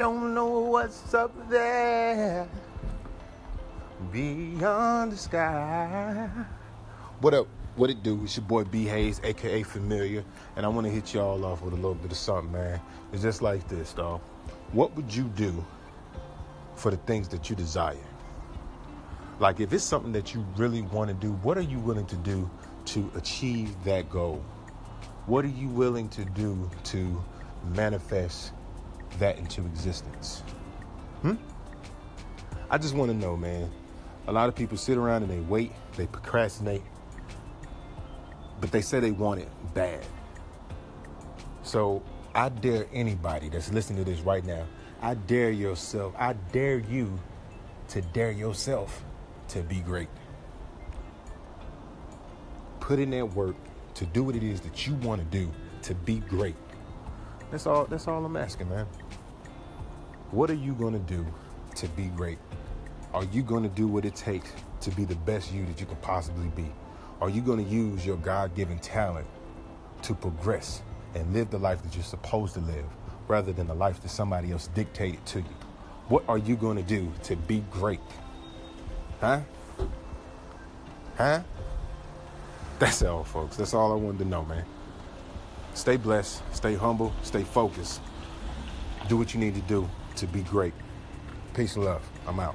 don't know what's up there beyond the sky. What up? What it do? It's your boy B Hayes, aka Familiar, and I want to hit y'all off with a little bit of something, man. It's just like this, dog. What would you do for the things that you desire? Like, if it's something that you really want to do, what are you willing to do to achieve that goal? What are you willing to do to manifest that into existence? Hmm? I just want to know, man. A lot of people sit around and they wait, they procrastinate, but they say they want it bad. So I dare anybody that's listening to this right now, I dare yourself, I dare you to dare yourself to be great. Put in that work to do what it is that you want to do to be great. That's all that's all I'm asking, man. What are you going to do to be great? Are you going to do what it takes to be the best you that you can possibly be? Are you going to use your God given talent to progress and live the life that you're supposed to live rather than the life that somebody else dictated to you? What are you going to do to be great? Huh? Huh? That's all, folks. That's all I wanted to know, man. Stay blessed, stay humble, stay focused. Do what you need to do to be great. Peace and love. I'm out.